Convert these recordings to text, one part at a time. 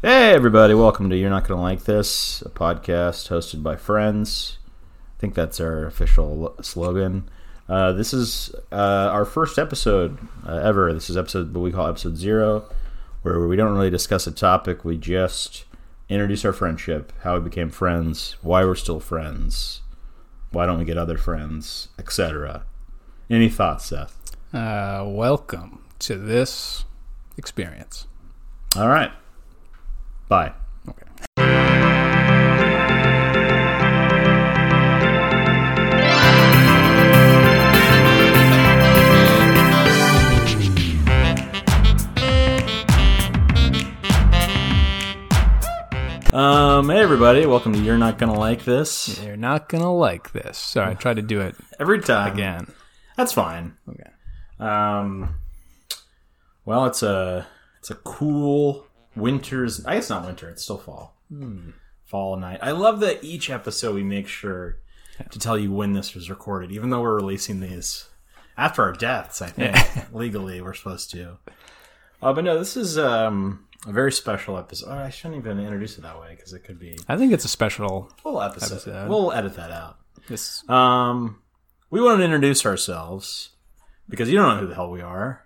Hey, everybody, welcome to You're Not Gonna Like This, a podcast hosted by friends. I think that's our official slogan. Uh, this is uh, our first episode uh, ever. This is episode what we call episode zero, where we don't really discuss a topic. We just introduce our friendship, how we became friends, why we're still friends, why don't we get other friends, etc. Any thoughts, Seth? Uh, welcome to this experience. All right. Bye. Okay. Um, hey, everybody, welcome to You're Not Gonna Like This. You're not gonna like this. Sorry, I tried to do it Every time. again. That's fine. Okay. Um, well, it's a it's a cool winter's. I guess not winter. It's still fall. Fall night. I love that each episode we make sure to tell you when this was recorded, even though we're releasing these after our deaths. I think legally we're supposed to. Uh, but no, this is um, a very special episode. Oh, I shouldn't even introduce it that way because it could be I think it's a special. full episode. Episode. We'll edit that out. Yes. Um, we want to introduce ourselves because you don't know who the hell we are.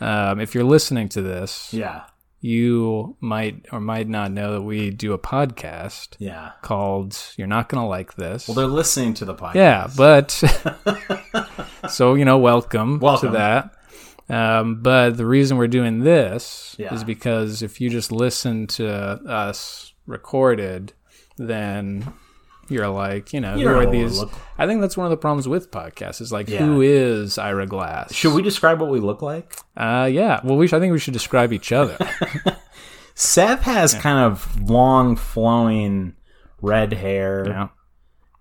um, if you're listening to this, Yeah, you might or might not know that we do a podcast yeah. called "You're Not Gonna Like This." Well, they're listening to the podcast. Yeah, but so you know, welcome, Welcome. to that. Um, but the reason we're doing this Yeah. is because if you just listen to us recorded, then you're like, you know, You who are know what we these? look- I think that's one of the problems with podcasts is like, Yeah. who is Ira Glass? Should we describe what we look like? Uh, yeah. Well, we. Should, I think we should describe each other. Seth has kind of long, flowing red hair. yeah.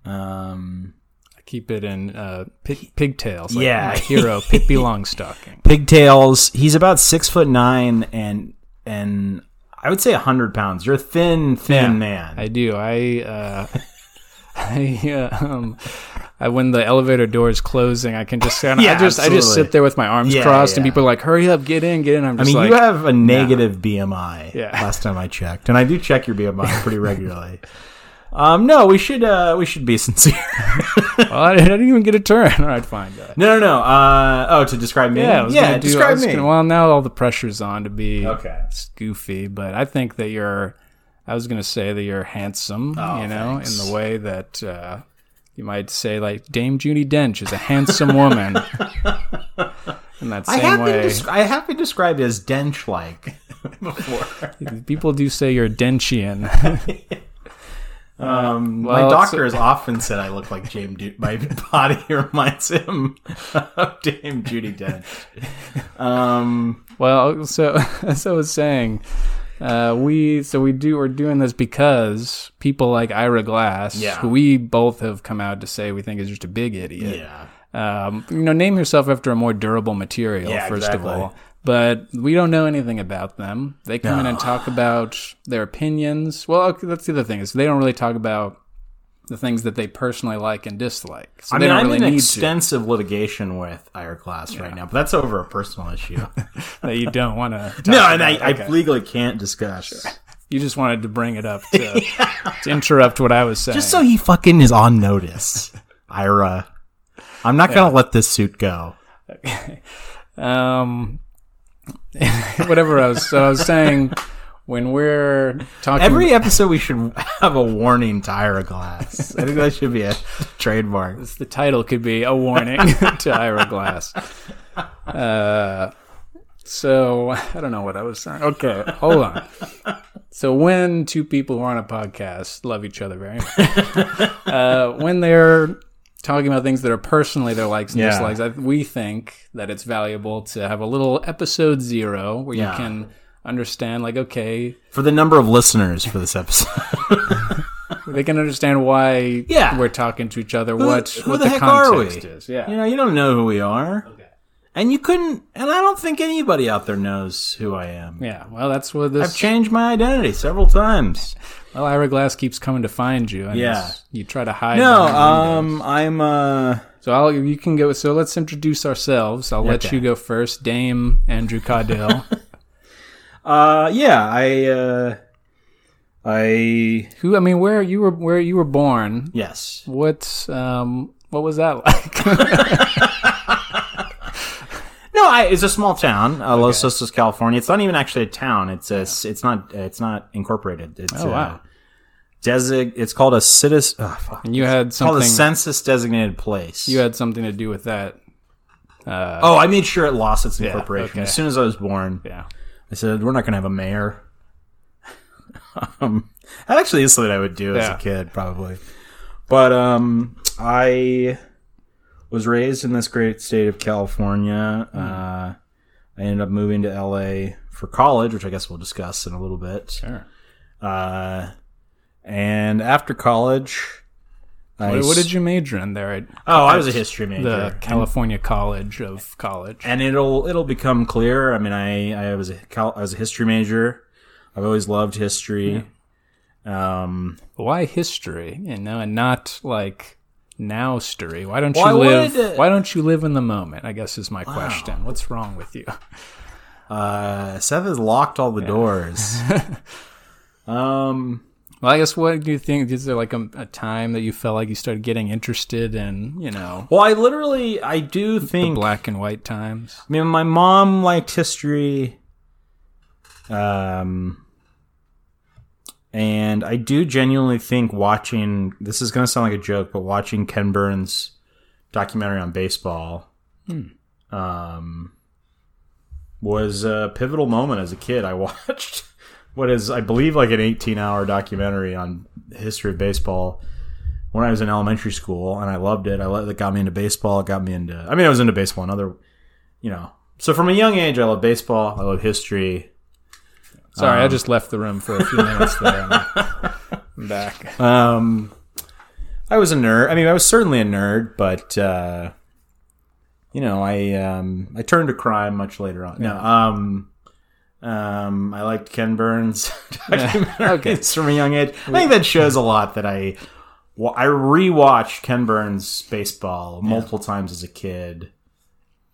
Um, I keep it in uh, pig, pigtails. Like Yeah. hero Pippi Longstocking. pigtails. He's about six foot nine, and and I would say hundred pounds. You're a thin, thin Yeah, man. I do. I uh, I uh, um, I, when the elevator door is closing, I can just. Yeah, I just I just sit there with my arms Yeah, crossed, and people are like, "Hurry up, get in, get in." I'm I mean, like, you have a negative BMI. Yeah. Last time I checked, and I do check your BMI pretty regularly. Um, no, we should uh, we should be sincere. well, I, didn't even get a turn. All right, fine. Go ahead. no, no, no. Uh, oh, to describe me. Yeah, yeah. do, describe me. gonna- well, now all the pressure's on to be Okay. goofy, but I think that you're. I was gonna say that you're handsome, Oh, you know, thanks. in the way that uh, you might say, like Dame Judi Dench is a handsome woman. in that I same have, way, been desc- I have been described as dench-like before. people do say you're Denchian. Um, Well, my doctor has often said I look like James. Du- my body reminds him of Dame Judi Dench. Um, Well, so as I was saying, uh, we so we do we're doing this because people like Ira Glass, Yeah. who we both have come out to say we think is just a big idiot. yeah, Um, you know, name yourself after a more durable material, Yeah, first exactly. of all. But we don't know anything about them. They come in and talk about their opinions. Well, okay, that's the other thing is they don't really talk about the things that they personally like and dislike. So I mean, I'm really in need extensive litigation with Ira Glass right now, but that's over a personal issue. That you don't want to. no, and I, I legally can't discuss. You just wanted to bring it up to, to interrupt what I was saying. Just so he fucking is on notice, Ira. I'm not gonna let this suit go. Okay. um, whatever I was. So I was saying when we're talking. Every episode, we should have a warning to Ira Glass. I think that should be a trademark. the title could be a warning to Ira Glass. Uh, so I don't know what I was saying. Okay, hold on. So when two people who are on a podcast love each other very much, uh, when they're talking about things that are personally their likes and Yeah. dislikes, I, we think that it's valuable to have a little episode zero where Yeah. you can understand, like, okay, For the number of listeners for this episode. they can understand why Yeah. we're talking to each other, what who what the the, heck are we? context is. Yeah. You know, you don't know who we are. Okay. And you couldn't, and I don't think anybody out there knows who I am. Yeah, well, that's what this. I've changed my identity several times. well, Ira Glass keeps coming to find you, and Yeah. you try to hide. No, um, windows. I'm, uh, so I'll you can go. So let's introduce ourselves. I'll let you go first, Dame Andrew Caudill. Uh, yeah, I, uh, I, Who? I mean, where you were? Where you were born? yes. What? Um, what was that like? No, I, it's a small town, uh, Los Osos, California. It's not even actually a town. It's a, it's not, it's not incorporated. It's Oh, wow. a desig, it's called a citizen, oh, fuck. and you had It's called a something. census designated place. You had something to do with that. Uh, oh, I made sure it lost its incorporation. okay. As soon as I was born, yeah. I said, we're not going to have a mayor. um, that actually is something I would do as a kid, probably. But um, I was raised in this great state of California. Uh, I ended up moving to LA for college, which I guess we'll discuss in a little bit. Sure. Uh, and after college, I What, what did you major in there at Oh, I was a history major. the California College of College? and it'll it'll become clear. I mean, I I was a cal- I was a history major. I've always loved history. Um, Why history? You know, and not like now story. Why don't Well, you live? to- Why don't you live in the moment? I guess is my question. What's wrong with you? uh, Seth has locked all the doors. um, Well, I guess what do you think? Is there like a, a time that you felt like you started getting interested in, you know, well, I literally I do think. black and white times? I mean, my mom liked history. Um, and I do genuinely think watching this is going to sound like a joke, but watching Ken Burns documentary on baseball um, was a pivotal moment as a kid. I watched what is, I believe, like an 18 hour documentary on the history of baseball when I was in elementary school, and I loved it. I loved, it got me into baseball. It got me into, I mean, I was into baseball and other, you know. So from a young age, I love baseball. I love history. Sorry, Um, I just left the room for a few minutes there. I'm back. Um, I was a nerd. I mean, I was certainly a nerd, but uh, you know, I um, I turned to crime much later on. No, um, um, I liked Ken Burns documentaries Okay. from a young age. I think that shows a lot that I well, I rewatched Ken Burns baseball multiple times as a kid.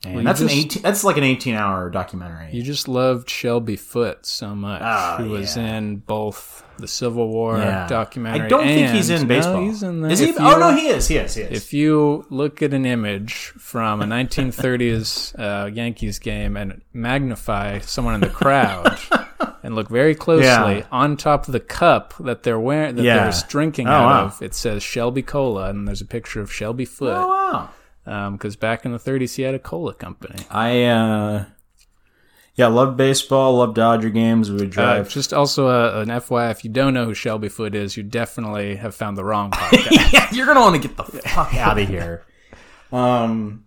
And you that's an just- eighteen. That's like an eighteen-hour documentary. You just loved Shelby Foote so much. Ah, who was yeah. in both the Civil War Yeah. documentary. I don't think he's in baseball. No, he's in there. Is he? If Oh no, he is. He is. He is. If you look at an image from a 1930s uh, Yankees game and magnify someone in the crowd and look very closely Yeah. on top of the cup that they're wearing, that they're drinking Oh, out wow. of, it says Shelby Cola, and there's a picture of Shelby oh Foote wow. Because back in the 30s he had a cola company. I uh yeah, loved baseball, loved Dodger games. We would Uh, drive. just also uh, an FYI, if you don't know who Shelby Foote is, you definitely have found the wrong podcast. yeah, you're gonna want to get the fuck out of here. Um,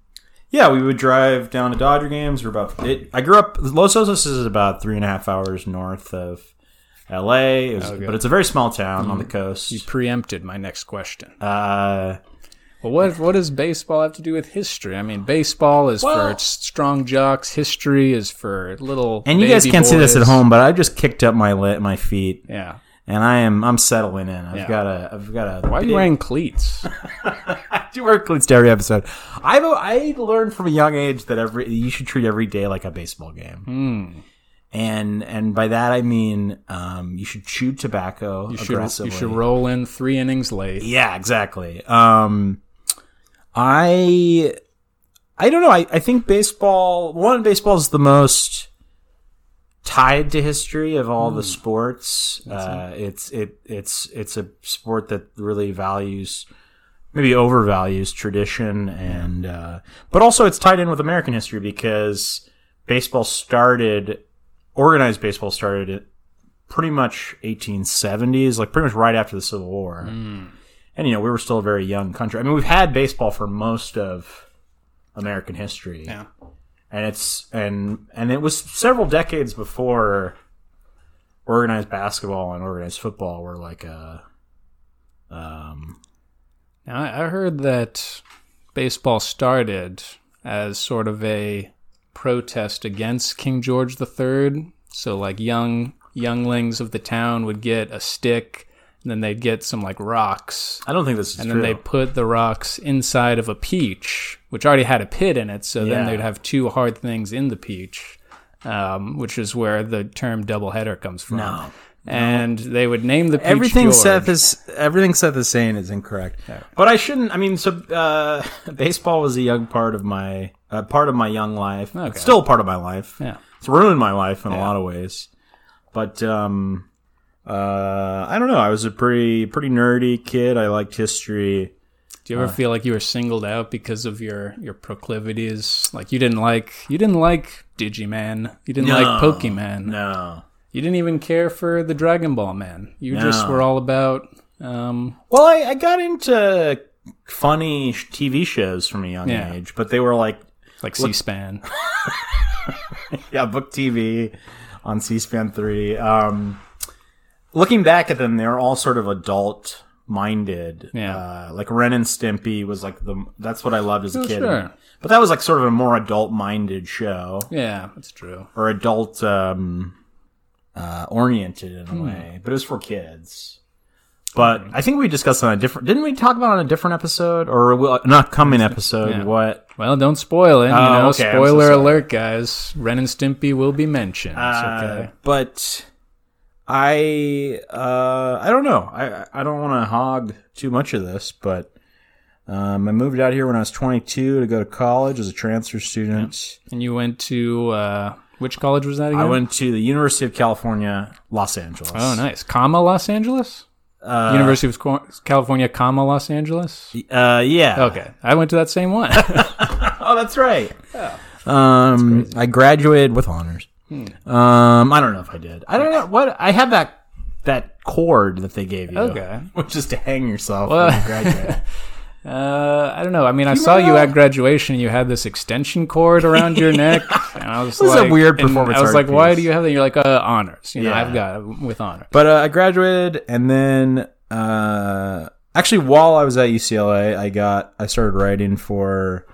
yeah, we would drive down to Dodger games. We're about. It, I grew up. Los Osos is about three and a half hours north of L.A. It was- Okay. but it's a very small town on the coast. you preempted my next question. Uh, Well, what what does baseball have to do with history? I mean, baseball is Well- for its strong jocks. History is for little. and you guys can't see this at home, but I just kicked up my lit, my feet, Yeah. and I am I'm settling in. I've Yeah. got a I've got a. Why are you wearing cleats? I do wear cleats to every episode. I've I learned from a young age that every you should treat every day like a baseball game, Hmm. and and by that I mean um, you should chew tobacco You should aggressively. you should roll in three innings late. Yeah, exactly. Um, I I don't know. I, I think baseball one baseball is the most tied to history of all the sports. Uh, it's it it's it's a sport that really values maybe overvalues tradition and uh, but also it's tied in with American history because baseball started organized baseball started at pretty much 1870s like pretty much right after the Civil War and you know we were still a very young country. I mean, we've had baseball for most of American history, Yeah. and it's and and it was several decades before organized basketball and organized football were like a um Now, I heard that baseball started as sort of a protest against King George III. So, like young younglings of the town would get a stick, and then they'd get some like rocks, I don't think this is and true. then they'd put the rocks inside of a peach, which already had a pit in it. So then Yeah. they'd have two hard things in the peach, um, which is where the term doubleheader comes from. No. And they would name the Peach everything George. Seth is everything Seth is saying is incorrect. But I shouldn't. I mean, so uh, baseball was a young part of my uh, part of my young life. Okay. It's still a part of my life. Yeah. It's ruined my life in a lot of ways. But um, uh, I don't know. I was a pretty pretty nerdy kid. I liked history. Do you ever feel like you were singled out because of your your proclivities? Like you didn't like you didn't like Digimon. you didn't like Pokemon, No. you didn't even care for the Dragon Ball Man. You just were all about um, Well, I, I got into funny TV shows from a young Yeah. age, but they were like like C-SPAN. yeah, book TV on C-SPAN three. Um, looking back at them, they're all sort of adult minded. Yeah. uh, like Ren and Stimpy was like the that's what I loved as a Oh, kid. sure. But that was like sort of a more adult minded show Yeah, that's true. or adult um, uh, oriented in a Hmm. way, but it was for kids. But I think we discussed on a different. Didn't we talk about it on a different episode or will- an upcoming episode? Yeah. What? Well, don't spoil it. You Oh, know, okay, I'm so spoiler alert, guys. Ren and Stimpy will be mentioned. Uh, okay. But I uh, I don't know. I I don't want to hog too much of this, but um, I moved out here when I was 22 to go to college as a transfer student. And you went to uh, which college was that again? I went to the University of California, Los Angeles. Oh, nice. Comma Los Angeles. Uh, University of California, comma Los Angeles. Uh, yeah. Okay, I went to that same one. Oh, that's right. Um, I graduated with honors. Hmm. Um, I don't know if I did. I don't know what I have that that cord that they gave you. Okay. which is to hang yourself Well- when you graduate. Uh, I don't know. I mean, I saw you at graduation. You had this extension cord around your neck, and I was This is a like, weird performance I was like, "Why do you have that?" You're like, uh, "Honors." You know, Yeah. I've got it with honor. But uh, I graduated, and then uh, actually, while I was at UCLA, I got I started writing for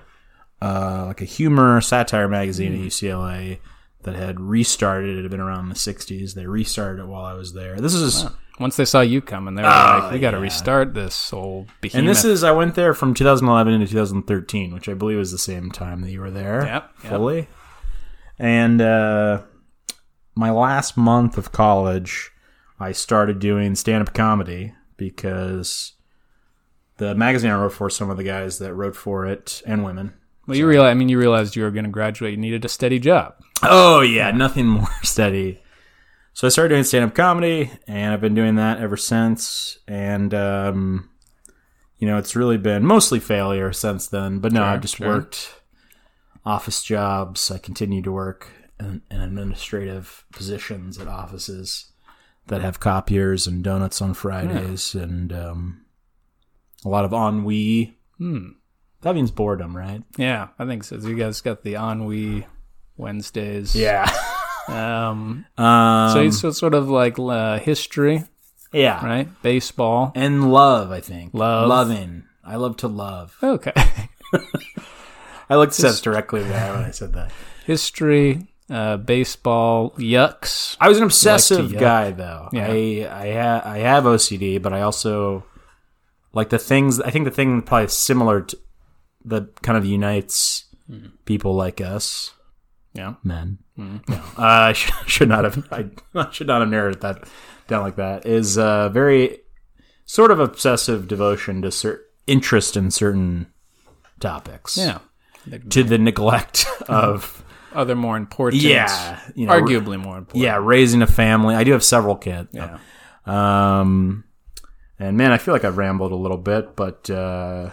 uh, like a humor satire magazine Hmm. at UCLA that had restarted. It had been around in the '60s. They restarted it while I was there. This is Once they saw you coming, they were like, "We got to restart this old behemoth." Oh, and this is I went there from 2011 into 2013, which I believe was the same time that you were there. Yep, yep. fully. And uh, my last month of college, I started doing stand-up comedy because the magazine I wrote for, some of the guys that wrote for it, and women. well, you realize. I mean, you realized you were going to graduate. You needed a steady job. Oh yeah, nothing more steady. So I started doing stand-up comedy, and I've been doing that ever since. And um, you know, it's really been mostly failure since then. But no, I've just sure. worked office jobs. I continue to work in, in administrative positions at offices that have copiers and donuts on Fridays, and um, a lot of ennui. Hmm. That means boredom, right? Yeah, I think so. You guys got the ennui Wednesdays. Yeah. Um. um, So it's so it's sort of like uh, history, yeah. right? Baseball. and love. I think Love. loving. I love to love. Okay. I looked Seth directly there when I said that. history, uh, baseball, yucks. I was an obsessive yuck. guy, though. Yeah. I I, ha- I have OCD, but I also like the things. I think the thing probably similar to that kind of unites people like us, Yeah. men. No, uh, I should, should not have. I, I should not have narrowed that down like that. Is uh, very sort of obsessive devotion to cer- interest in certain topics. Yeah. to the neglect of Other more important. yeah, you know, Arguably more important. yeah, raising a family. I do have several kids. Yeah. Um, and man, I feel like I've rambled a little bit, but uh,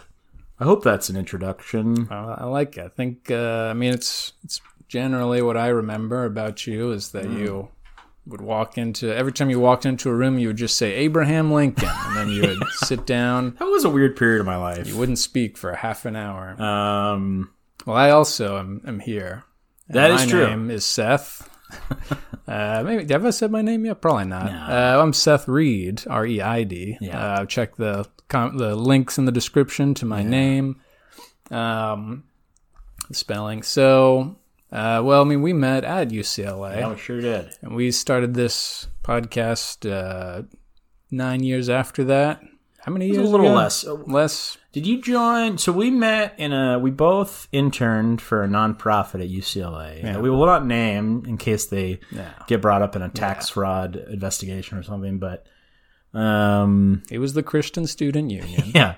I hope that's an introduction. I, I like it. I think. Uh, I mean, it's it's generally what I remember about you is that Mm. you would walk into every time you walked into a room, you would just say Abraham Lincoln, and then you would sit down. That was a weird period of my life. You wouldn't speak for a half an hour. Um, Well, I also am, am here. That is That my true. name is Seth. uh, maybe have I said my name yet? Probably not. Uh, I'm Seth Reid, R E I D. Yeah. Uh, check the com- the links in the description to my name, um, the spelling. So, uh, well, I mean, we met at UCLA, yeah, we sure did. and we started this podcast uh, nine years after that. how many years? a little ago? less. Less. Did you join? So we met in a. We both interned for a nonprofit at UCLA. Yeah. We will not name in case they Yeah. get brought up in a tax fraud investigation or something. But um, It was the Christian Student Union. yeah,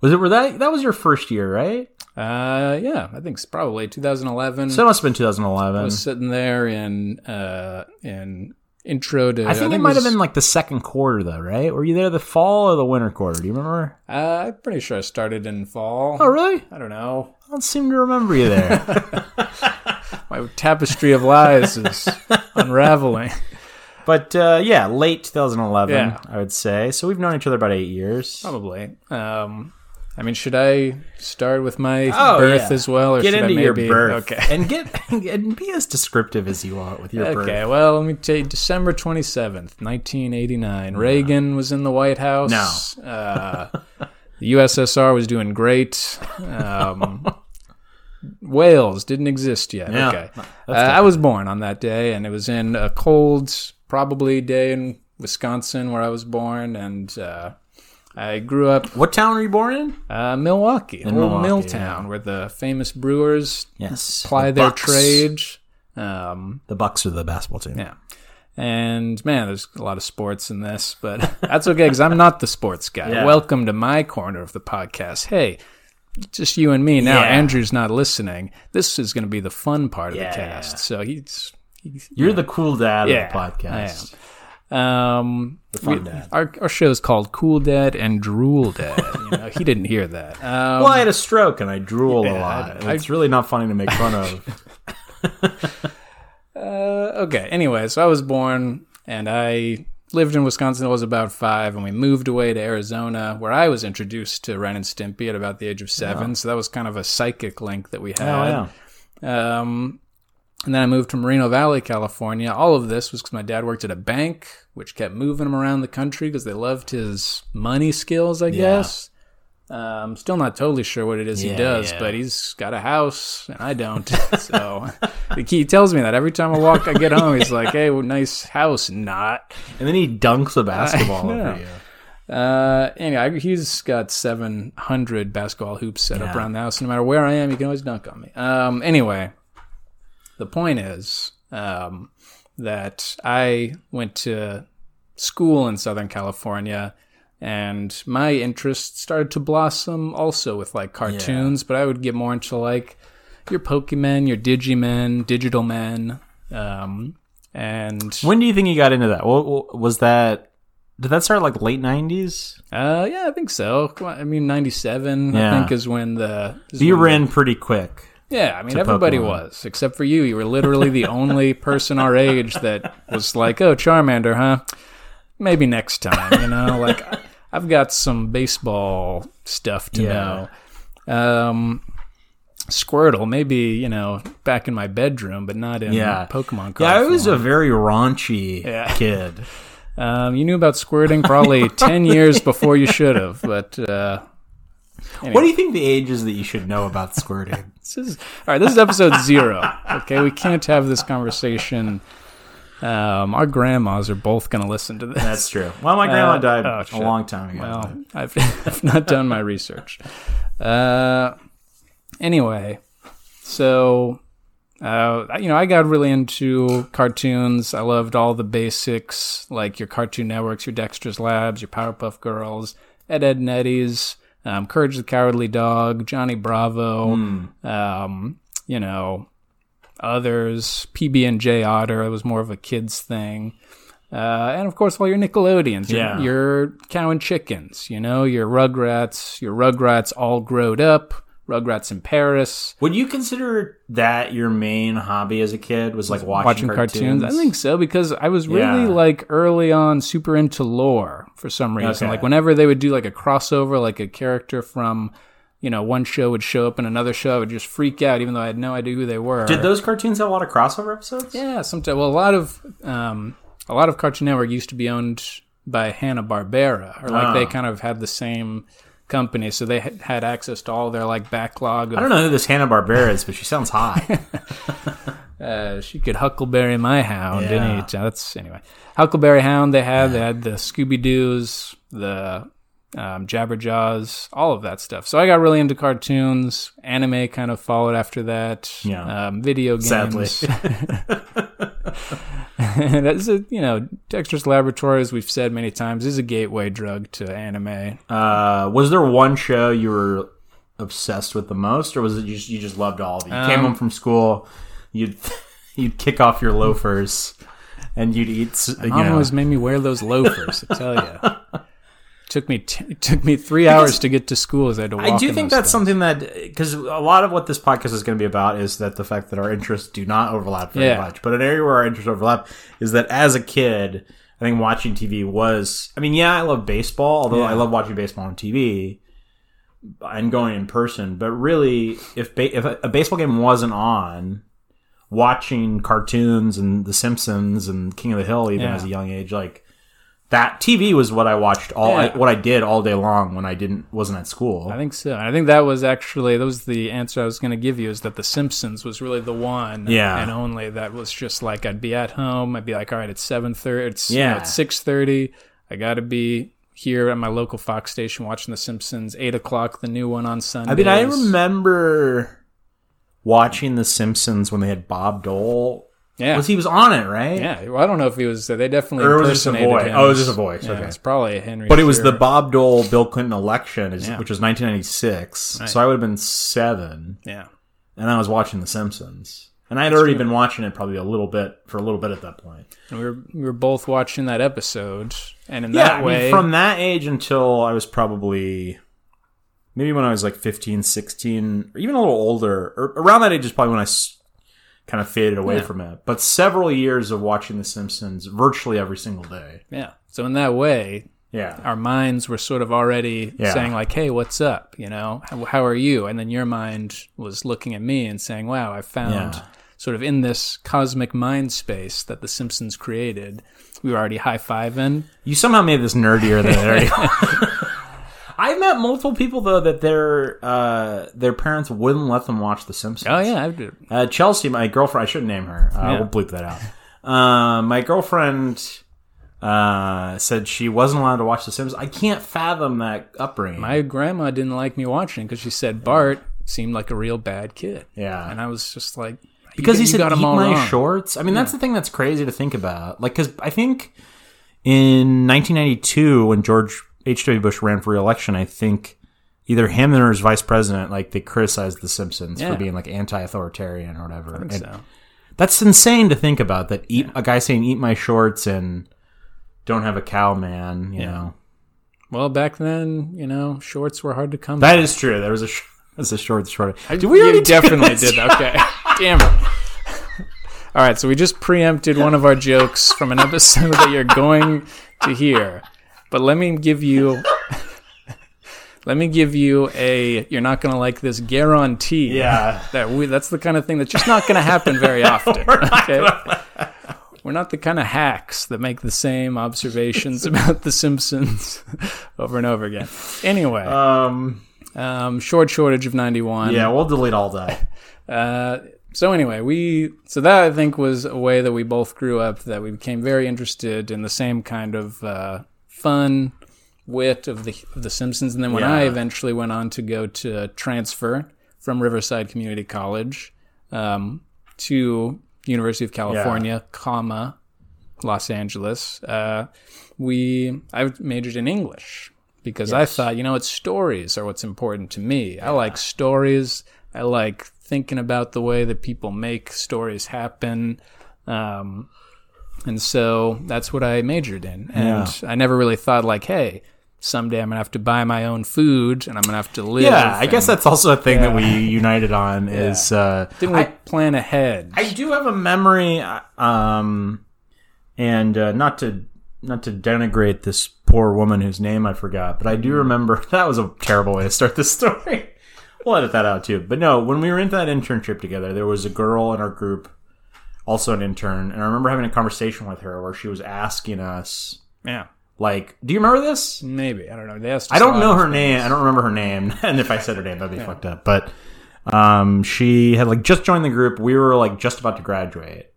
was it? Were that that was your first year, right? Uh, yeah, I think it's probably 2011. So it must have been 2011. I was sitting there in uh in intro to. I think it might was- have been like the second quarter, though, right? Were you there the fall or the winter quarter? Do you remember? Uh, I'm pretty sure I started in fall. Oh, really? I don't know. I don't seem to remember you there. My tapestry of lies is unraveling. but uh, yeah, late 2011, Yeah. I would say. So we've known each other about eight years. Probably. Um, I mean, should I start with my Oh, birth yeah. as well, or Get should into I your maybe? birth, Okay. and get and be as descriptive as you want with your birth. Okay, well, let me tell you, December 27th, 1989. Reagan was in the White House. No. Uh, the USSR was doing great. Um, Wales didn't exist yet. Yeah, okay. Uh, I was born on that day, and it was in a cold, probably day in Wisconsin where I was born, and uh, I grew up What town were you born in? uh, Milwaukee, old Milwaukee, Milltown, where the famous Brewers Yes, ply the their Bucks. trade. Um, The Bucks are the basketball team. yeah. And man, there's a lot of sports in this, but that's okay because I'm not the sports guy. Yeah. Welcome to my corner of the podcast. Hey, just you and me now. Yeah. Andrew's not listening. This is going to be the fun part of Yeah, the cast. yeah. So he's, he's You're the cool dad Yeah, of the podcast. Um, fun we- dad. Our, our show is called Cool Dad and Drool Dad. you know, he didn't hear that. Um, Well, I had a stroke and I drool Yeah, a lot. I- it's really not funny to make fun of. Uh, okay. Anyway, so I was born and I lived in Wisconsin. I was about five, and we moved away to Arizona, where I was introduced to Ren and Stimpy at about the age of seven. So that was kind of a psychic link that we had. Oh yeah. Um, and then I moved to Moreno Valley, California. All of this was because my dad worked at a bank, which kept moving him around the country because they loved his money skills, I guess. Um, still not totally sure what it is Yeah, he does, yeah. but he's got a house and I don't. so he tells me that every time I walk, I get home, he's like, "Hey, well, nice house." Not. And then he dunks a basketball I over you. Uh, anyway, he's got 700 basketball hoops set up around the house. No matter where I am, he can always dunk on me. Um, anyway, the point is um, that I went to school in Southern California, and my interest started to blossom also with like cartoons. But I would get more into like your Pokemon, your Digimon, Digital Men, um, and When do you think you got into that? What, was that? Did that start like late '90s? Uh, yeah, I think so. I mean, '97, I think, is when the. is You ran pretty quick. yeah, I mean, everybody Pokemon. was except for you. You were literally the only person our age that was like, "Oh, Charmander, huh? Maybe next time." You know, like I've got some baseball stuff to Yeah. know. Um, Squirtle, maybe you know, back in my bedroom, but not in Yeah. Pokemon. Yeah, I was form. a very raunchy Yeah. kid. Um, you knew about squirting probably ten years before you should have, but. Uh, What do you think the age is that you should know about squirting? This is all right. This is episode zero. Okay, we can't have this conversation. Um, our grandmas are both going to listen to this. That's true. Well, my grandma Uh, died oh, a shit. long time ago. well, I've, I've not done my research. Uh, anyway, so uh, you know, I got really into cartoons. I loved all the basics, like your Cartoon Networks, your Dexter's Labs, your Powerpuff Girls, Ed, Edd and Eddy's, um, Courage the Cowardly Dog, Johnny Bravo, um, you know, others, PB and J Otter. It was more of a kids thing. Uh, and of course, all your Nickelodeons, your, Yeah. your Cow and Chickens, you know, your Rugrats, your Rugrats all growed up, Rugrats in Paris, Would you consider that your main hobby as a kid? Was like watching, watching cartoons. I think so because I was really Yeah. like early on super into lore for some reason. Okay. Like whenever they would do like a crossover, like a character from you know one show would show up in another show, I would just freak out even though I had no idea who they were. Did those cartoons have a lot of crossover episodes? Yeah, sometimes. Well, a lot of um, a lot of Cartoon Network used to be owned by Hanna Barbera, or like Ah. they kind of had the same company, so they had- had access to all their like backlog. Of, I don't know who this Hanna Barbera is, but she sounds hot. Uh, she could Huckleberry my hound. Yeah. Any, that's anyway. Huckleberry Hound. They had they had the Scooby Doo's, the um, Jabberjaws, all of that stuff. So I got really into cartoons. Anime kind of followed after that. Yeah. Um, video games. Sadly. That's a, you know, Dexter's Laboratory, as we've said many times, is a gateway drug to anime. Uh, was there one show you were obsessed with the most, or was it just you just loved all of it? You came Um, home from school, you'd you'd kick off your loafers, and you'd eat. You Mom always made me wear those loafers. I tell you, took me t- it took me three hours to get to school as I had to walk. I do think that's things. something that because a lot of what this podcast is going to be about is that the fact that our interests do not overlap very Yeah. much. But an area where our interests overlap is that as a kid, I think watching TV was. I mean, yeah, I love baseball, although Yeah. I love watching baseball on TV and going in person. But really, if ba- if a, a baseball game wasn't on, watching cartoons and The Simpsons and King of the Hill, even Yeah. as a young age, like. That TV was what I watched all Yeah. I, what I did all day long when I didn't wasn't at school. I think so. I think that was actually that was the answer I was going to give you is that The Simpsons was really the one, Yeah. and only that was just like I'd be at home. I'd be like, all right, it's seven thirty. It's yeah, Yeah. it's six thirty. I got to be here at my local Fox station watching The Simpsons. Eight o'clock, the new one on Sunday. I mean, I remember watching The Simpsons when they had Bob Dole. Yeah, Was he was on it, right? yeah. Well, I don't know if he was. Uh, they definitely Or was just a impersonated voice? him. Oh, it was just a voice, Yeah, okay. it's probably a Henry. But it was the Bob Dole Bill Clinton election, is, Yeah. which was 1996. Right. So I would have been seven, yeah. and I was watching The Simpsons, and I had already been watching it probably a little bit for a little bit at that point. And we were we were both watching that episode, and in Yeah, that I way, mean, from that age until I was probably maybe when I was like 15, 16, or even a little older, or around that age is probably when I kind of faded away Yeah. from it. But several years of watching The Simpsons virtually every single day. yeah. So in that way, Yeah. our minds were sort of already Yeah. saying like hey what's up you know how, how are you and then your mind was looking at me and saying wow i found Yeah. sort of in this cosmic mind space that the simpsons created we were already high-fiving You somehow made this nerdier than it already I met multiple people though that their uh, their parents wouldn't let them watch The Simpsons. oh yeah I did. Uh, Chelsea, my girlfriend, I shouldn't name her. Uh, Yeah. We'll bleep that out. Uh, my girlfriend uh, said she wasn't allowed to watch The Simpsons. I can't fathom that upbringing. my grandma didn't like me watching because she said bart seemed like a real bad kid yeah, and i was just like because he said got eat my wrong." shorts. I mean, that's the thing that's crazy to think about. Like, because I think in 1992 when George H.W. Bush ran for re-election, I think either him or his vice president, like they criticized The Simpsons Yeah. for being like anti-authoritarian or whatever. And so That's insane to think about. That eat a guy saying "eat my shorts" and don't have a cow, man. You Yeah. know well back then you know shorts were hard to come by that is true. There was a sh- there's a short short. Did we already definitely did. Okay. Damn it. All right, so we just preempted one of our jokes from an episode that you're going to hear. But let me give you let me give you a you're not going to like this guarantee. Yeah. That we that's the kind of thing that's just not going to happen very often. okay? We're not the kind of hacks that make the same observations about the Simpsons over and over again. Anyway, Um. um, short shortage of 91. Yeah, we'll delete all that. Uh, so anyway, we so that I think was a way that we both grew up. That we became very interested in the same kind of uh, fun wit of the of the Simpsons. And then when Yeah. I eventually went on to go to transfer from Riverside Community College um, to University of California, comma Los Angeles, uh, we I majored in English because I thought, you know, it's stories are what's important to me. I like stories. I like thinking about the way that people make stories happen. Um, and so that's what I majored in. And I never really thought like, hey, someday I'm gonna have to buy my own food and I'm gonna have to live. Yeah, I guess that's also a thing that we united on is uh, didn't we plan ahead? I do have a memory, um, and uh, not to not to denigrate this poor woman whose name I forgot, but I do remember that was a terrible way to start this story. we'll edit that out too. But no, when we were into that internship together, there was a girl in our group, also an intern, and I remember having a conversation with her where she was asking us, yeah, like, "Do you remember this?" maybe I don't know. They asked I don't know her name. I don't remember her name. And if I said her name, that'd be fucked up. But um, she had like just joined the group. We were like just about to graduate.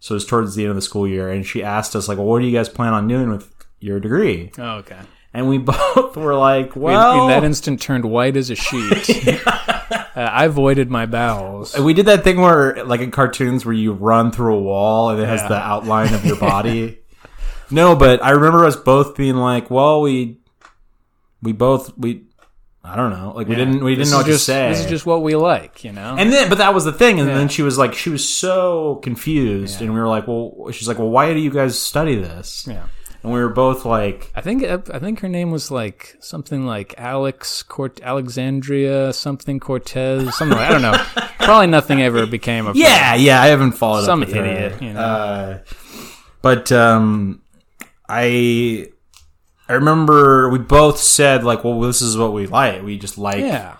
So it was towards the end of the school year. And she asked us, like, well, what do you guys plan on doing with your degree? Oh, okay. And we both were like, well, in that instant, turned white as a sheet. uh, I voided my bowels. we did that thing where, like in cartoons, where you run through a wall and it has the outline of your body. no, but I remember us both being like, well, we, we both we, I don't know, like we didn't we This didn't know what just, to say. This is just what we like, you know. And then, but that was the thing. And Yeah. then she was like, she was so confused, Yeah. and we were like, well, she's like, well, why do you guys study this? yeah. And we were both like, I think I think her name was like something like Alex Cort Alexandria something Cortez something like I don't know. Probably nothing ever became of her. yeah, yeah, I haven't followed Some up with her. idiot, you know. Uh, but um, I I remember we both said like, well, this is what we like. We just like Yeah.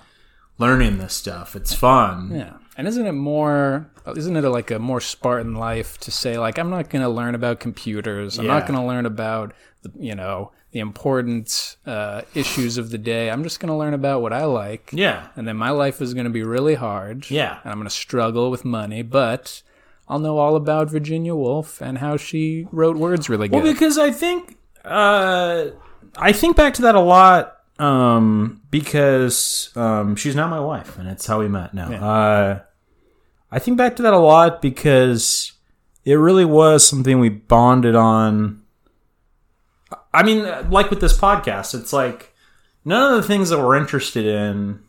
learning this stuff. It's fun. Yeah. And isn't it more isn't it like a more Spartan life to say like I'm not going to learn about computers. I'm not going to learn about the, you know, the important uh, issues of the day. I'm just going to learn about what I like. Yeah. And then my life is going to be really hard. Yeah. And I'm going to struggle with money, but I'll know all about Virginia Woolf and how she wrote words really good. Well, because I think uh, I think back to that a lot um, because um, she's not my wife, and it's how we met. Now, uh, I think back to that a lot because it really was something we bonded on. I mean, like with this podcast, it's like none of the things that we're interested in.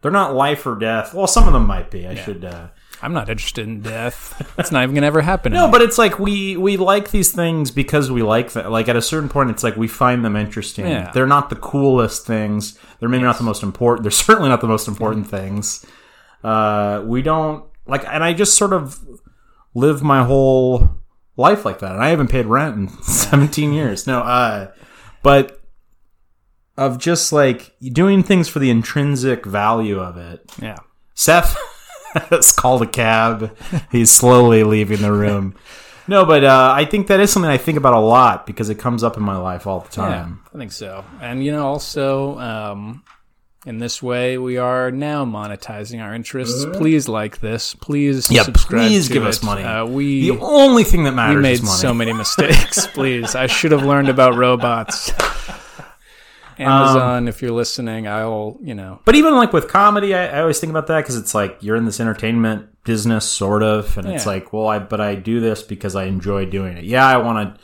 They're not life or death. Well, some of them might be. I should. Uh, I'm not interested in death. It's not even going to ever happen. no, but it's like we we like these things because we like them. Like at a certain point, it's like we find them interesting. Yeah. They're not the coolest things. They're maybe not the most important. They're certainly not the most important things. Uh, we don't like, and I just sort of live my whole life like that. And I haven't paid rent in 17 years. No, uh, but of just like doing things for the intrinsic value of it. yeah. Seth has called a cab. He's slowly leaving the room. No, but uh, I think that is something I think about a lot because it comes up in my life all the Yeah, time. I think so. And you know, also um, in this way, we are now monetizing our interests. Please like this. Please, Yeah, subscribe please to give it. us money. Uh, we The only thing that matters we made is money. so many mistakes. please, I should have learned about robots. Amazon, if you're listening, I'll you know. but even like with comedy, I, I always think about that because it's like you're in this entertainment business, sort of, and it's like, well, I but I do this because I enjoy doing it. Yeah, I want to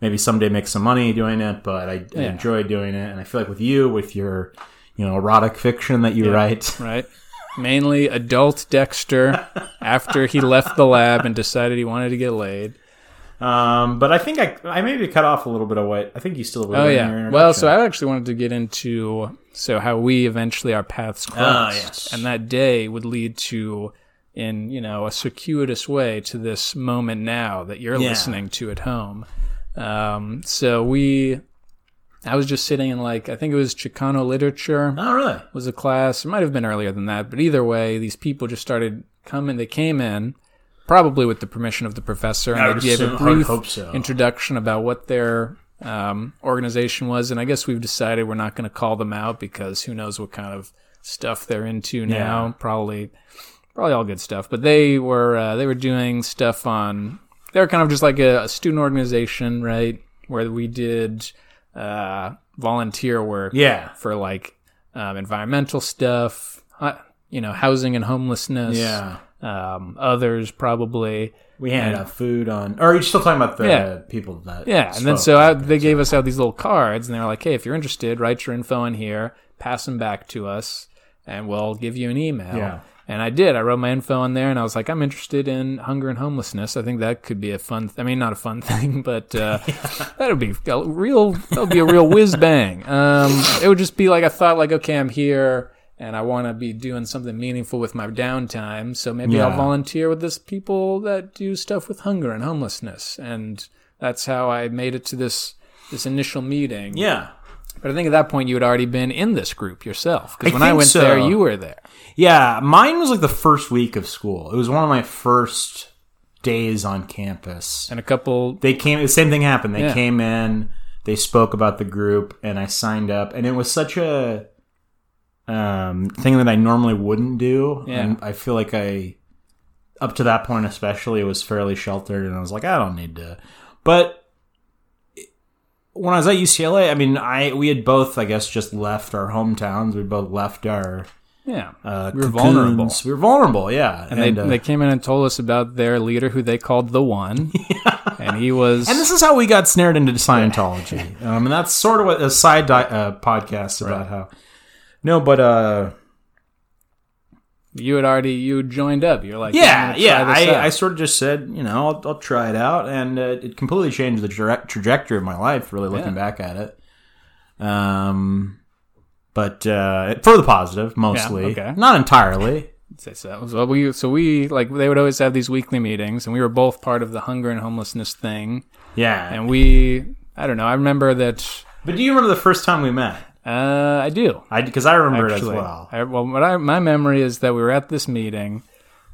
maybe someday make some money doing it, but I, I enjoy doing it, and I feel like with you, with your you know erotic fiction that you write, right? Mainly adult Dexter after he left the lab and decided he wanted to get laid. Um, but I think I I maybe cut off a little bit of what I think you still. Oh yeah. Well, so I actually wanted to get into so how we eventually our paths crossed, yes. and that day would lead to, in you know a circuitous way, to this moment now that you're Yeah. listening to at home. Um, so we, I was just sitting in like I think it was Chicano literature oh really? was a class. It might have been earlier than that, but either way, these people just started coming. They came in, probably with the permission of the professor, and I they gave a assume- I would brief so. introduction about what their um, organization was. And I guess we've decided we're not going to call them out because who knows what kind of stuff they're into now. Yeah. Probably, probably all good stuff. But they were uh, they were doing stuff on. They were kind of just like a, a student organization, right? Where we did uh, volunteer work Yeah. for like um, environmental stuff, uh, you know, housing and homelessness. Yeah. Um, others probably. We handed out food on. Or are you still talking about the Yeah. people that? Yeah, and then so I, they gave us out these little cards, and they were like, "Hey, if you're interested, write your info in here, pass them back to us, and we'll give you an email." Yeah. And I did. I wrote my info in there, and I was like, "I'm interested in hunger and homelessness. I think that could be a fun. Th- I mean, not a fun thing, but uh, that would be a real. That would be a real whiz bang. Um, it would just be like I thought, like, okay, I'm here." And I want to be doing something meaningful with my downtime, so maybe I'll volunteer with this people that do stuff with hunger and homelessness, and that's how I made it to this this initial meeting. Yeah. But I think at that point you had already been in this group yourself because when I went so. there, you were there. Yeah. Mine was like the first week of school. It was one of my first days on campus. And a couple, They came, the same thing happened. They Yeah. came in, they spoke about the group, and I signed up. And it was such a um, thing that I normally wouldn't do. Yeah. And I feel like I, up to that point especially, it was fairly sheltered. And I was like, I don't need to. But when I was at UCLA, I mean, I we had both, I guess, just left our hometowns. We both left our Yeah, uh, we were cocoons. vulnerable. We were vulnerable, yeah. And, they, uh, they came in and told us about their leader, who they called the One, and he was. And this is how we got snared into Scientology. um, and that's sort of what a side di- uh, podcast about Right. how. No, but uh, you had already you had joined up. You're like, yeah, yeah. I. I sort of just said, you know, I'll, I'll try it out, and uh, it completely changed the tra- trajectory of my life. Really looking Yeah. back at it. Um, but uh, for the positive, mostly, okay. not entirely. So we, so we like they would always have these weekly meetings, and we were both part of the hunger and homelessness thing. Yeah. And we, I don't know. I remember that. but do you remember the first time we met? Uh, I do I because I remember actually. it as well. I, well, what I, my memory is that we were at this meeting,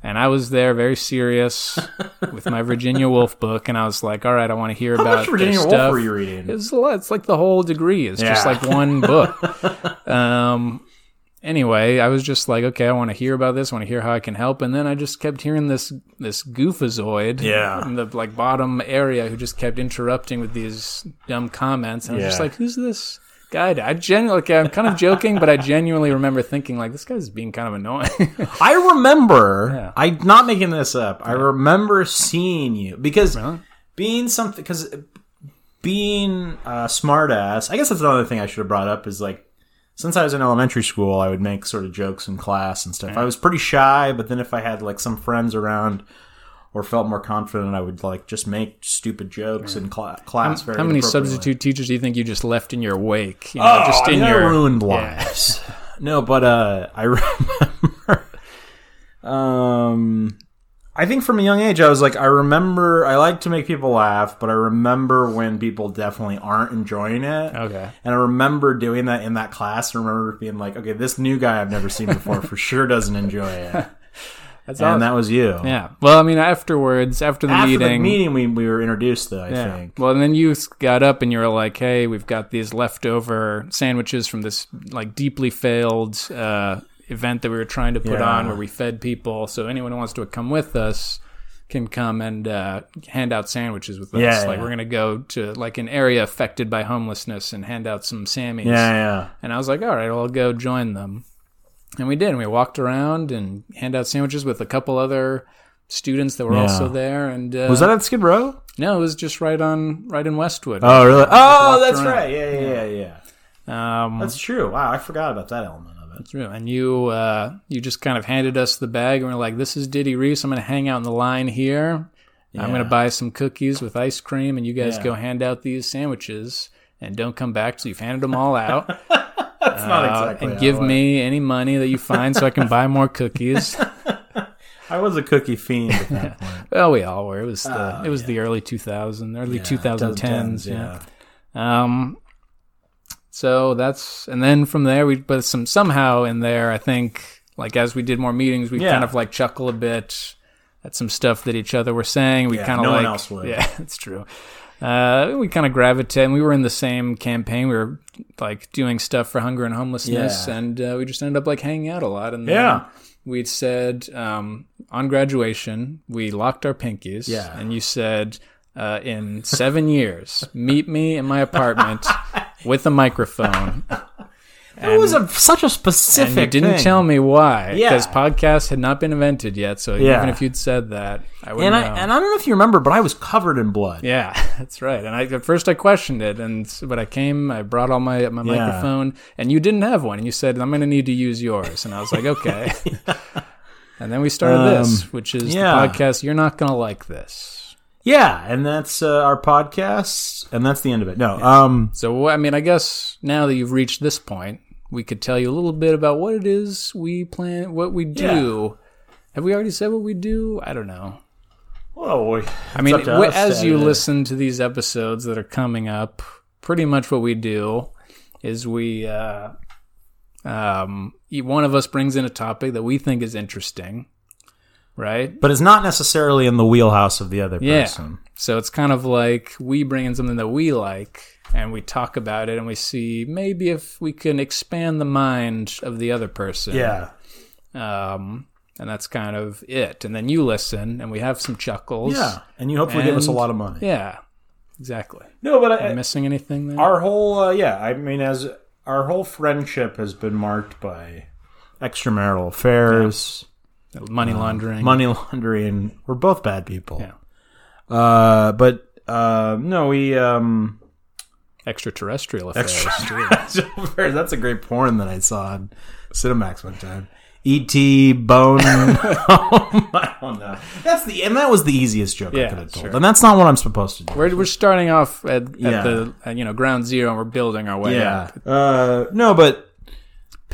and I was there very serious with my Virginia Woolf book, and I was like, "All right, I want to hear How about much Virginia Woolf stuff." were you reading? It was a lot. It's like the whole degree is just like one book. um. Anyway, I was just like, okay, I want to hear about this. I want to hear how I can help. And then I just kept hearing this this goofazoid Yeah. in the like bottom area who just kept interrupting with these dumb comments. And I was just like, who's this guy? I genuinely, like, I'm kind of joking, but I genuinely remember thinking like, this guy's being kind of annoying. I remember. Yeah. I'm not making this up. I remember seeing you because Really? being something because being a smartass. I guess that's another thing I should have brought up is like since I was in elementary school, I would make sort of jokes in class and stuff. I was pretty shy, but then if I had like some friends around. Or felt more confident, I would like just make stupid jokes in cla- class. very How many substitute teachers do you think you just left in your wake? You know, Oh, just in your ruined Yeah. lives. no, but uh, I remember. um, I think from a young age, I was like, I remember. I like to make people laugh, but I remember when people definitely aren't enjoying it. Okay. And I remember doing that in that class. I remember being like, okay, this new guy I've never seen before for sure doesn't enjoy it. That's and awesome. that was you. Yeah. Well, I mean, afterwards, after the After meeting, the meeting, we, we were introduced, though, I yeah. think. Well, and then you got up and you were like, "Hey, we've got these leftover sandwiches from this like deeply failed uh, event that we were trying to put Yeah. on, where we fed people. So anyone who wants to come with us can come and uh, hand out sandwiches with us. Yeah, like yeah. we're gonna go to like an area affected by homelessness and hand out some sammies. Yeah, yeah. And I was like, all right, well, I'll go join them. And we did. And we walked around and hand out sandwiches with a couple other students that were Yeah. also there. And uh, Was that at Skid Row? no? It was just right on, right in Westwood. Oh, really? Oh, that's around. right. Yeah, yeah, yeah, yeah. um, That's true. Wow, I forgot about that element of it. That's true. And you, uh, you just kind of handed us the bag, and we're like, "This is Diddy Riese. I'm going to hang out in the line here. I'm going to buy some cookies with ice cream, and you guys Yeah. go hand out these sandwiches." And don't come back till you've handed them all out. That's not Uh, exactly. and give me any money that you find so I can buy more cookies. I was a cookie fiend at that point. Well, we all were. It was the Oh, it was the early 2000s, early Yeah, 2010s. Yeah. Um. So that's and then from there we but some somehow in there I think like as we did more meetings we Yeah. kind of like chuckle a bit at some stuff that each other were saying. We Yeah, kind of no like one else would. yeah, it's true. Uh, we kind of gravitate, and we were in the same campaign. We were like doing stuff for hunger and homelessness, Yeah. and uh, we just ended up like hanging out a lot. And then Yeah. we'd said um, on graduation we locked our pinkies Yeah. and you said uh, in seven years meet me in my apartment with a microphone It was a, such a and specific. you didn't thing. tell me why Yeah. because podcasts had not been invented yet so Yeah. even if you'd said that i wouldn't And I know. and I don't know if you remember, but I was covered in blood. yeah, that's right. And I at first I questioned it, and but I came, I brought all my my Yeah. microphone, and you didn't have one, and you said I'm going to need to use yours, and I was like, okay. And then we started this, Um, which is yeah. the podcast. You're not going to like this. Yeah, and that's uh, our podcast, and that's the end of it. No, um, So I mean, I guess now that you've reached this point, we could tell you a little bit about what it is we plan, what we do. Have we already said what we do? I don't know. well, we, I mean, as you listen to these episodes that are coming up, pretty much what we do is we, uh, um, one of us brings in a topic that we think is interesting, right? but it's not necessarily in the wheelhouse of the other Yeah. person. So it's kind of like we bring in something that we like and we talk about it and we see maybe if we can expand the mind of the other person. Yeah, Um, and that's kind of it. And then you listen and we have some chuckles. yeah, and you hopefully give us a lot of money. Yeah. exactly. No, but I, Am missing anything there? our whole uh, yeah i mean as our whole friendship has been marked by extramarital affairs Money laundering. money laundering we're both bad people Yeah. uh but uh no we um extraterrestrial affairs. that's a great porn that i saw on cinemax one time E.T. Bone. I don't know. That's the and that was the easiest joke I could have told, sure. and that's not what I'm supposed to do. We're, we're starting off at, at Yeah. the uh, you know ground zero and we're building our way yeah. up. Uh, no, but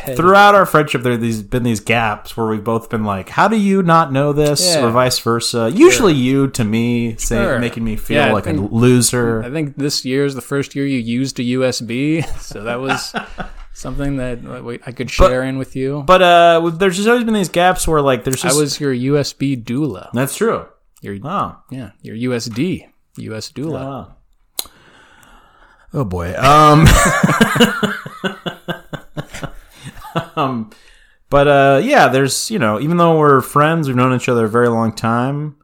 Petty. throughout our friendship, there have these been these gaps where we've both been like, "How do you not know this?" Yeah. or vice versa. Usually, you to me, say, Sure. making me feel Yeah, like think- a loser. I think this year is the first year you used a USB, so that was something that we- I could share in with you. But uh, there's just always been these gaps where like there's just I was your USB doula. that's true. Your Oh, yeah, your USD US doula. oh. Oh boy. Um. um. But uh, yeah, there's you know, even though we're friends, we've known each other a very long time.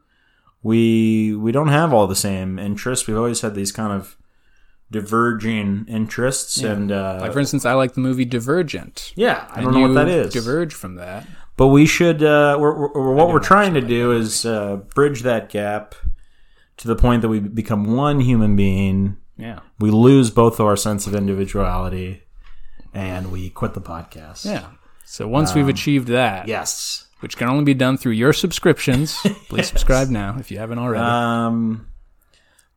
We we don't have all the same interests. We've always had these kind of diverging interests, and uh, Like for instance, I like the movie Divergent. yeah, I don't know what that is. Diverge from that. But we should. Uh, we're, we're, what we're trying to do is uh, bridge that gap to the point that we become one human being. Yeah, We lose both of our sense of individuality, and we quit the podcast. yeah. So once we've achieved that, Yes. which can only be done through your subscriptions, please subscribe now if you haven't already. Um.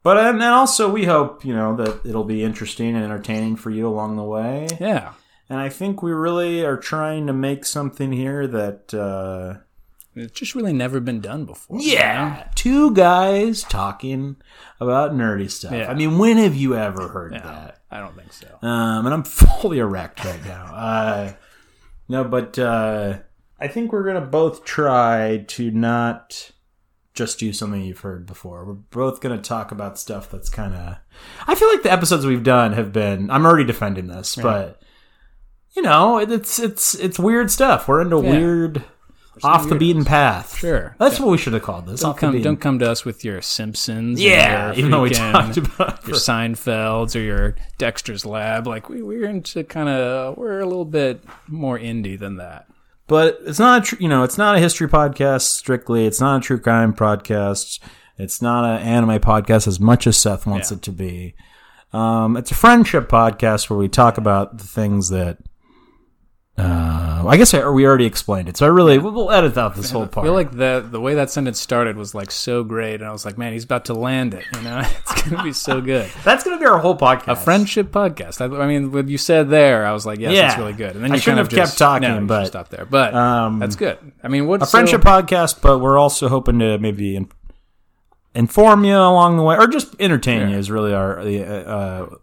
But and and also we hope you know that it'll be interesting and entertaining for you along the way. yeah, And I think we really are trying to make something here that. Uh, it's just really never been done before. you know? Yeah, two guys talking about nerdy stuff. Yeah. I mean, when have you ever heard that? I don't think so. Um, and I'm fully erect right now. Uh, no, but uh, I think we're gonna both try to not just do something you've heard before. We're both gonna talk about stuff that's kind of. I feel like the episodes we've done have been. I'm already defending this, but you know, it's it's it's weird stuff. We're into Yeah. weird. Off the beaten path. Sure. That's what we should have called this. Don't come, don't come to us with your Simpsons. Yeah, your even though we talked about your Seinfelds or your Dexter's Lab. Like we, we're into kind of we're a little bit more indie than that. but it's not a tr- you know it's not a history podcast strictly. It's not a true crime podcast. It's not an anime podcast as much as Seth wants Yeah. it to be. Um, it's a friendship podcast where we talk about the things that. Uh, I guess I, we already explained it, so I really we'll, we'll edit out this whole I part. feel like the the way that sentence started was like so great, and I was like, man, he's about to land it. You know, it's gonna be so good. That's gonna be our whole podcast. A friendship podcast. I, I mean, what you said there, I was like, yes, Yeah. that's really good. And then I you shouldn't kind of have kept talking, no, but- stop there. But Um, that's good. I mean, what's a friendship So, podcast, but we're also hoping to maybe in, inform you along the way, or just entertain you. Is really our the, uh, what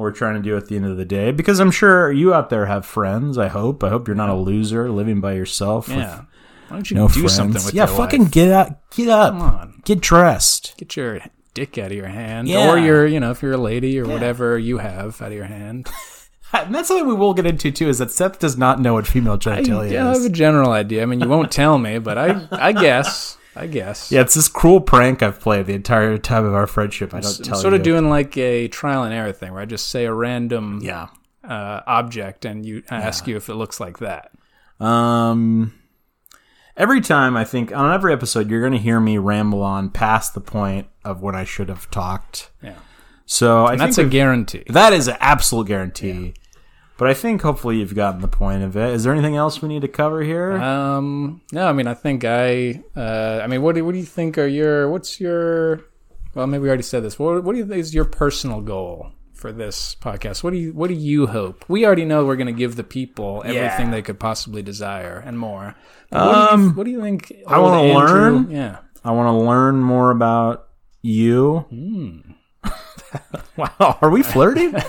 we're trying to do at the end of the day. Because I'm sure you out there have friends. I hope. I hope you're not a loser living by yourself. yeah. Why don't you no do friends. something with yeah, fucking life? get up, get up, Come on. get dressed. get your dick out of your hand, Yeah. or your, you know, if you're a lady or whatever you have out of your hand. And that's something we will get into too. Is that Seth does not know what female I, genitalia yeah, I have a general idea. I mean, you won't tell me, but I, I guess, I guess. Yeah, it's this cruel prank I've played the entire time of our friendship. I don't I'm tell sort you. of doing like a trial and error thing where I just say a random yeah. uh, object and you I ask you if it looks like that. Um, every time I think on every episode, you're going to hear me ramble on past the point of when I should have talked. Yeah, So I and think that's a guarantee. that is an absolute guarantee. But I think hopefully you've gotten the point of it. Is there anything else we need to cover here? Um, no, I mean, I think I, uh, I mean, what do what do you think are your what's your? Well, maybe we already said this. What what do you think is your personal goal for this podcast? What do you what do you hope? We already know we're going to give the people everything Yeah. they could possibly desire and more. But what, do you, Um, what do you think? I wanna learn. Yeah. I want to learn more about you. Hmm. wow, are we flirting?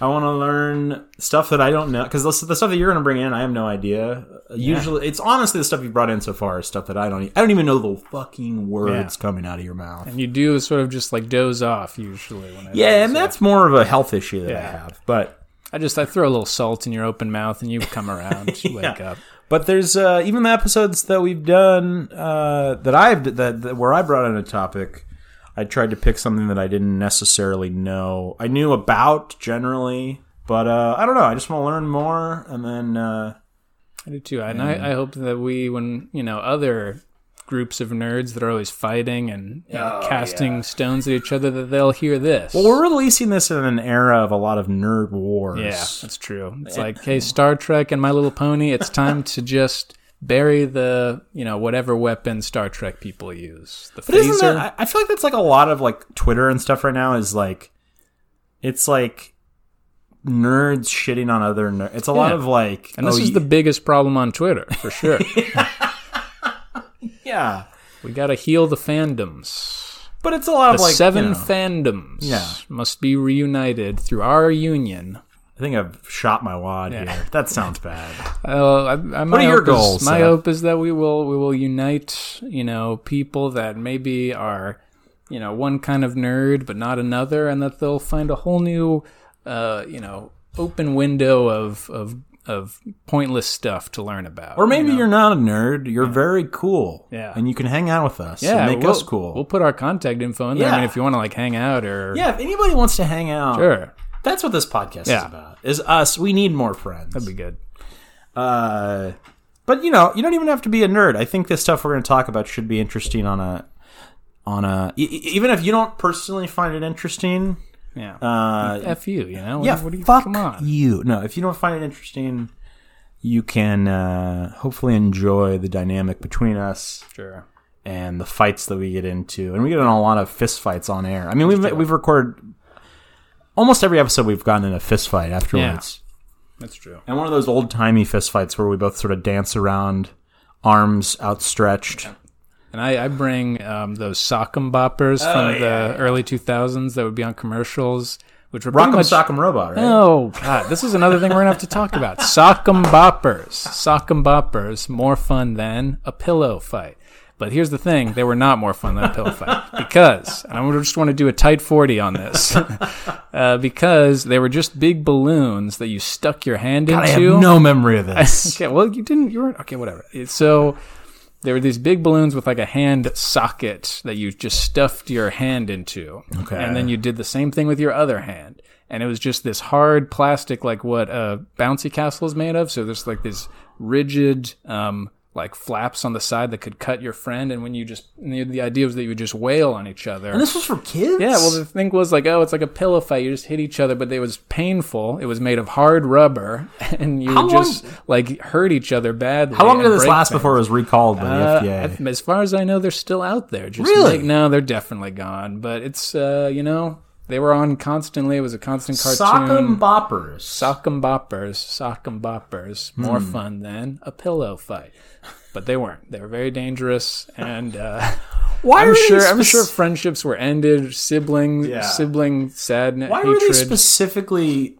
I want to learn stuff that I don't know because the, the stuff that you're going to bring in, I have no idea. Usually, it's honestly the stuff you brought in so far is stuff that I don't. I don't even know the fucking words coming out of your mouth. And you do sort of just like doze off usually when I Yeah, and that's more of a health issue that I have. But I just I throw a little salt in your open mouth and you come around, you wake up. but there's uh, even the episodes that we've done uh, that I've that, that where I brought in a topic. I tried to pick something that I didn't necessarily know. I knew about generally, but uh, I don't know. I just want to learn more, and then uh, I do too. And I, I hope that we, when you know, other groups of nerds that are always fighting and you know, Oh, casting yeah. stones at each other, that they'll hear this. well, we're releasing this in an era of a lot of nerd wars. yeah, that's true. It's like, hey, Star Trek and My Little Pony, it's time to just bury the, you know, whatever weapon Star Trek people use. The But isn't phaser. that, I feel like that's like a lot of like Twitter and stuff right now is like, it's like nerds shitting on other nerds. It's a lot of like, and this oh, is the biggest problem on Twitter, for sure. yeah, we got to heal the fandoms. but it's a lot The of like seven you know, fandoms Yeah. must be reunited through our union. I think I've shot my wad Yeah. here. That sounds bad. Uh, I, I, my are your hope is- goals, my hope is that we will we will unite, you know, people that maybe are, you know, one kind of nerd but not another, and that they'll find a whole new, uh, you know, open window of of of pointless stuff to learn about. Or maybe you know? are not a nerd. You're very cool. Yeah. and you can hang out with us. yeah, and make we'll, us cool. We'll put our contact info in there. I mean, if you want to like hang out or yeah, if anybody wants to hang out, sure, that's what this podcast is about. Is us. We need more friends. that'd be good. Uh, but you know, you don't even have to be a nerd. I think this stuff we're going to talk about should be interesting on a on a e- even if you don't personally find it interesting. Yeah, Uh, f you, you know. What, yeah, what do you, fuck come on. you. No, if you don't find it interesting, you can uh, hopefully enjoy the dynamic between us Sure. and the fights that we get into, and we get in a lot of fist fights on air. I mean, we've we've recorded almost every episode. We've gotten in a fist fight afterwards. That's true. And one of those old timey fist fights where we both sort of dance around, arms outstretched. And I, I bring um, those sock'em boppers from the early 2000s that would be on commercials, which were Rock'em much. Sock'em Robot, right? Oh God! This is another thing we're gonna have to talk about. Sock'em boppers, sock'em boppers, more fun than a pillow fight. But here's the thing: they were not more fun than a pillow fight because, I just want to do a tight forty on this, uh, because they were just big balloons that you stuck your hand I into. have no memory of this. Okay, well, you didn't. You weren't okay. Whatever. So there were these big balloons with like a hand socket that you just stuffed your hand into. Okay. And then you did the same thing with your other hand, and it was just this hard plastic, like what a bouncy castle is made of. So there's like this rigid. Um, like flaps on the side that could cut your friend, and when you just and the, the idea was that you would just wail on each other. and this was for kids? Yeah, well, the thing was like, oh, it's like a pillow fight. You just hit each other, but it was painful. It was made of hard rubber, and you How would long- just like hurt each other badly. How long did this last things. before it was recalled by Uh, the FDA? as far as I know, they're still out there. Just Really? like- no, they're definitely gone. But it's uh, you know they were on constantly. It was a constant cartoon. Sock'em. Boppers. Sock'em boppers, sock'em boppers, more Hmm. fun than a pillow fight. But they weren't. They were very dangerous, and uh, Why I'm sure. I'm sure friendships were ended. Sibling, Yeah. sibling sadness, Why hatred. were they specifically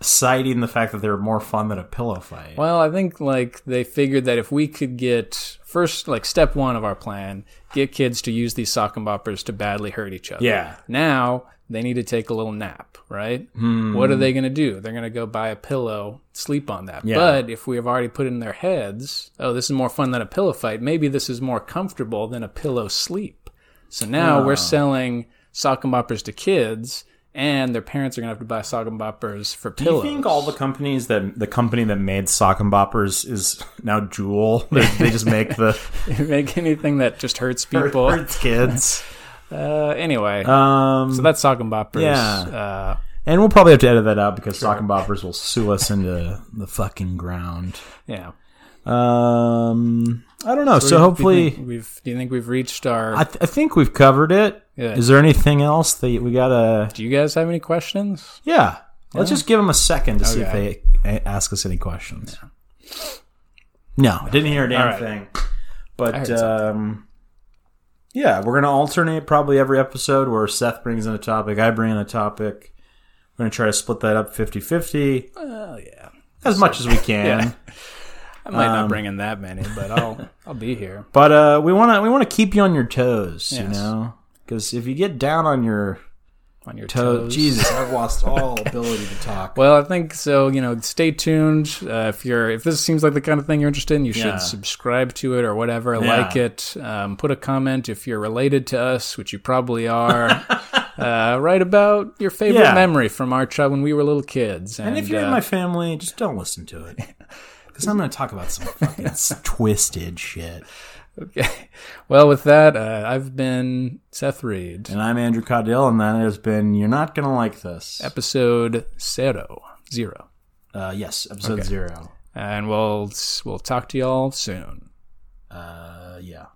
citing the fact that they were more fun than a pillow fight? well, I think like they figured that if we could get first, like step one of our plan, get kids to use these sock'em boppers to badly hurt each other. Yeah. Now they need to take a little nap, right? Hmm. What are they going to do? They're going to go buy a pillow, sleep on that. Yeah. But if we have already put in their heads, oh, this is more fun than a pillow fight. Maybe this is more comfortable than a pillow sleep. So now we're selling sock'em boppers to kids. And their parents are gonna have to buy sock'em boppers for Do you pillows. think all the companies that the company that made sock'em boppers is now Juul? They, they just make the make anything that just hurts people. hurts kids. Uh, anyway, Um, so that's sock'em boppers. yeah. Uh, and we'll probably have to edit that out because sock'em boppers will sue us into the fucking ground. yeah. Um, I don't know. So, Do you hopefully, we've. Do you think we've reached our? I, th- I think we've covered it. Is Yeah. Is there anything else that we gotta? do you guys have any questions? Yeah, let's just give them a second to see if they a- ask us any questions. No, I didn't hear a damn right. thing. But um, yeah, we're gonna alternate probably every episode where Seth brings in a topic, I bring in a topic. We're gonna try to split that up 50-50 Oh yeah. as much as we can. Yeah. I might Um, not bring in that many, but I'll I'll be here. But uh, we want to we want to keep you on your toes, you know, because if you get down on your on your To- toes. Jesus, I've lost all ability to talk. Well, I think so. You know, stay tuned. Uh, if you're if this seems like the kind of thing you're interested in, you should Yeah. subscribe to it or whatever. Yeah. Like it. Um, put a comment if you're related to us, which you probably are. uh, write about your favorite Yeah. memory from our child when we were little kids. And if you're uh, in my family, just don't listen to it. Because I'm going to talk about some fucking twisted shit. Okay. Well, with that, uh, I've been Seth Reid. And I'm Andrew Caudill, and that has been You're Not Gonna Like This. Episode zero zero, Uh, yes, episode zero. and we'll we'll talk to y'all soon. Uh, yeah.